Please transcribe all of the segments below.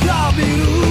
W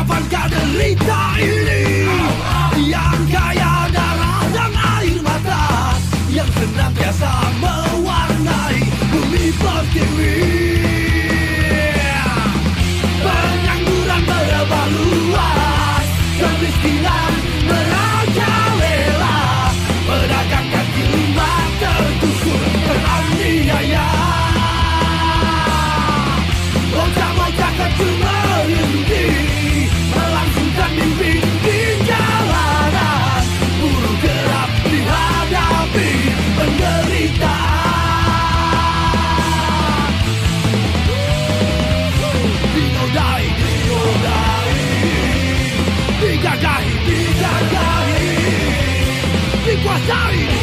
cavalcada lenta e linda. Quasari!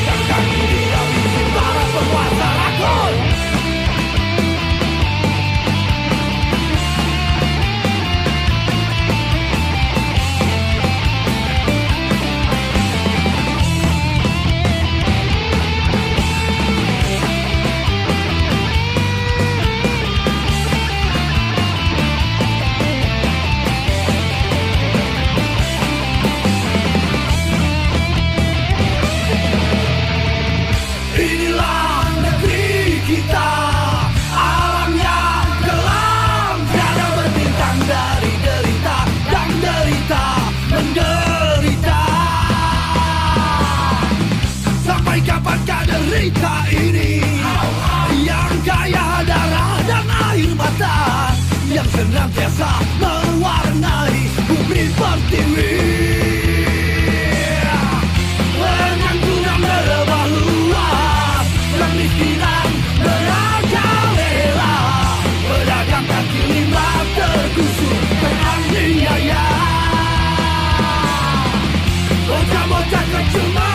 that you love.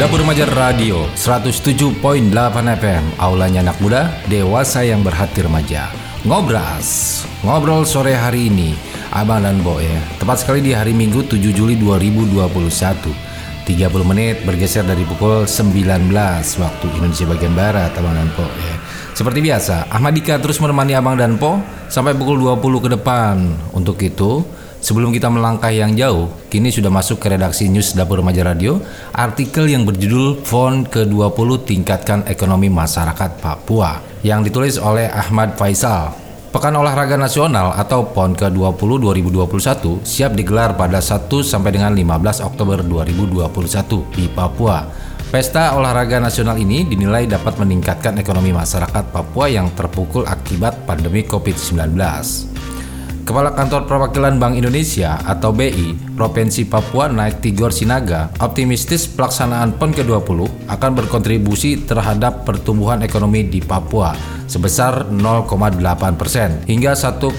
Dapur Remaja Radio 107.8 FM Aulanya anak muda, dewasa yang berhati remaja. Ngobras. Ngobrol sore hari ini Abang dan Bo ya. Tepat sekali di hari Minggu 7 Juli 2021 30 menit bergeser dari pukul 19 waktu Indonesia bagian Barat Abang dan Po ya. Seperti biasa Ahmad Dika terus menemani Abang dan Po Sampai pukul 20 ke depan. Untuk itu Sebelum kita melangkah yang jauh, kini sudah masuk ke redaksi News Dapur Remaja Radio, artikel yang berjudul FON ke-20 Tingkatkan Ekonomi Masyarakat Papua, yang ditulis oleh Ahmad Faisal. Pekan Olahraga Nasional atau PON ke-20 2021 siap digelar pada 1 sampai dengan 15 Oktober 2021 di Papua. Pesta olahraga nasional ini dinilai dapat meningkatkan ekonomi masyarakat Papua yang terpukul akibat pandemi COVID-19. Kepala Kantor Perwakilan Bank Indonesia atau BI Provinsi Papua Naik Tigor Sinaga optimistis pelaksanaan PON ke-20 akan berkontribusi terhadap pertumbuhan ekonomi di Papua sebesar 0,8 persen hingga 1,2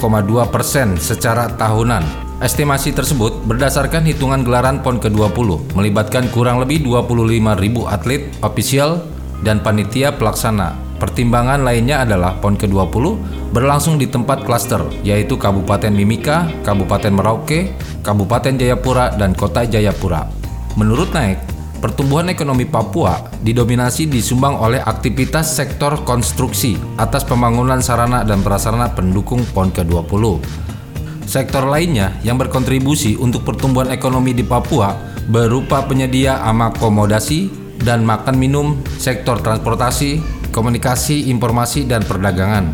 persen secara tahunan. Estimasi tersebut berdasarkan hitungan gelaran PON ke-20 melibatkan kurang lebih 25 ribu atlet, ofisial, dan panitia pelaksana Pertimbangan lainnya adalah PON ke-20 berlangsung di tempat klaster, yaitu Kabupaten Mimika, Kabupaten Merauke, Kabupaten Jayapura, dan Kota Jayapura. Menurut Naik, pertumbuhan ekonomi Papua didominasi disumbang oleh aktivitas sektor konstruksi atas pembangunan sarana dan prasarana pendukung PON ke-20. Sektor lainnya yang berkontribusi untuk pertumbuhan ekonomi di Papua berupa penyedia akomodasi dan makan minum, sektor transportasi, komunikasi, informasi, dan perdagangan.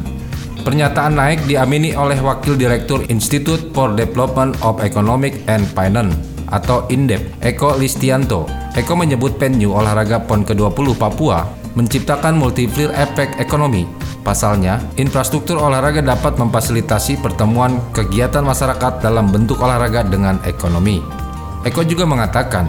Pernyataan naik diamini oleh Wakil Direktur Institute for Development of Economic and Finance atau INDEP, Eko Listianto. Eko menyebut venue olahraga PON ke-20 Papua menciptakan multiplier efek ekonomi. Pasalnya, infrastruktur olahraga dapat memfasilitasi pertemuan kegiatan masyarakat dalam bentuk olahraga dengan ekonomi. Eko juga mengatakan,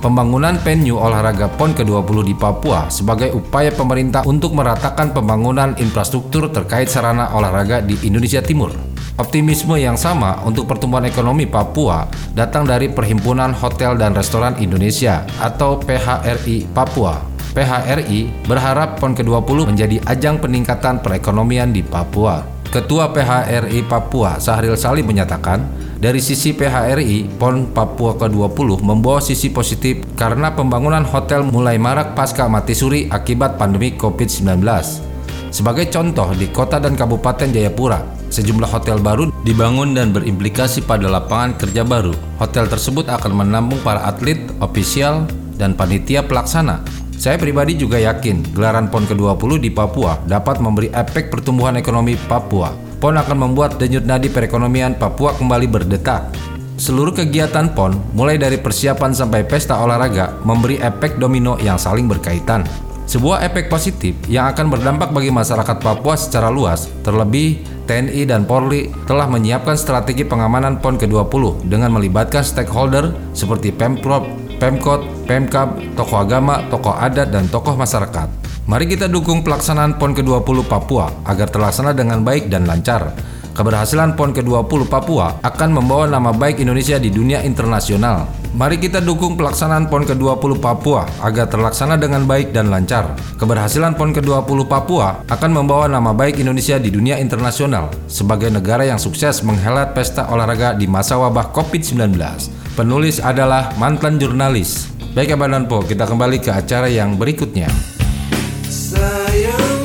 Pembangunan venue olahraga PON ke-20 di Papua sebagai upaya pemerintah untuk meratakan pembangunan infrastruktur terkait sarana olahraga di Indonesia Timur. Optimisme yang sama untuk pertumbuhan ekonomi Papua datang dari Perhimpunan Hotel dan Restoran Indonesia atau PHRI Papua. PHRI berharap PON ke-20 menjadi ajang peningkatan perekonomian di Papua. Ketua PHRI Papua, Sahril Salim menyatakan, dari sisi PHRI, PON Papua ke-20 membawa sisi positif karena pembangunan hotel mulai marak pasca mati suri akibat pandemi COVID-19. Sebagai contoh, di kota dan kabupaten Jayapura, sejumlah hotel baru dibangun dan berimplikasi pada lapangan kerja baru. Hotel tersebut akan menampung para atlet, ofisial, dan panitia pelaksana. Saya pribadi juga yakin gelaran PON ke-20 di Papua dapat memberi efek pertumbuhan ekonomi Papua PON akan membuat denyut nadi perekonomian Papua kembali berdetak. Seluruh kegiatan PON, mulai dari persiapan sampai pesta olahraga, memberi efek domino yang saling berkaitan. Sebuah efek positif yang akan berdampak bagi masyarakat Papua secara luas, terlebih TNI dan Polri telah menyiapkan strategi pengamanan PON ke-20 dengan melibatkan stakeholder seperti Pemprov, Pemkot, Pemkab, tokoh agama, tokoh adat, dan tokoh masyarakat. Mari kita dukung pelaksanaan PON ke-20 Papua agar terlaksana dengan baik dan lancar. Keberhasilan PON ke-20 Papua akan membawa nama baik Indonesia di dunia internasional. Mari kita dukung pelaksanaan PON ke-20 Papua agar terlaksana dengan baik dan lancar. Keberhasilan PON ke-20 Papua akan membawa nama baik Indonesia di dunia internasional sebagai negara yang sukses menghelat pesta olahraga di masa wabah COVID-19. Penulis adalah mantan jurnalis. Baik Abang Po, kita kembali ke acara yang berikutnya. Sayang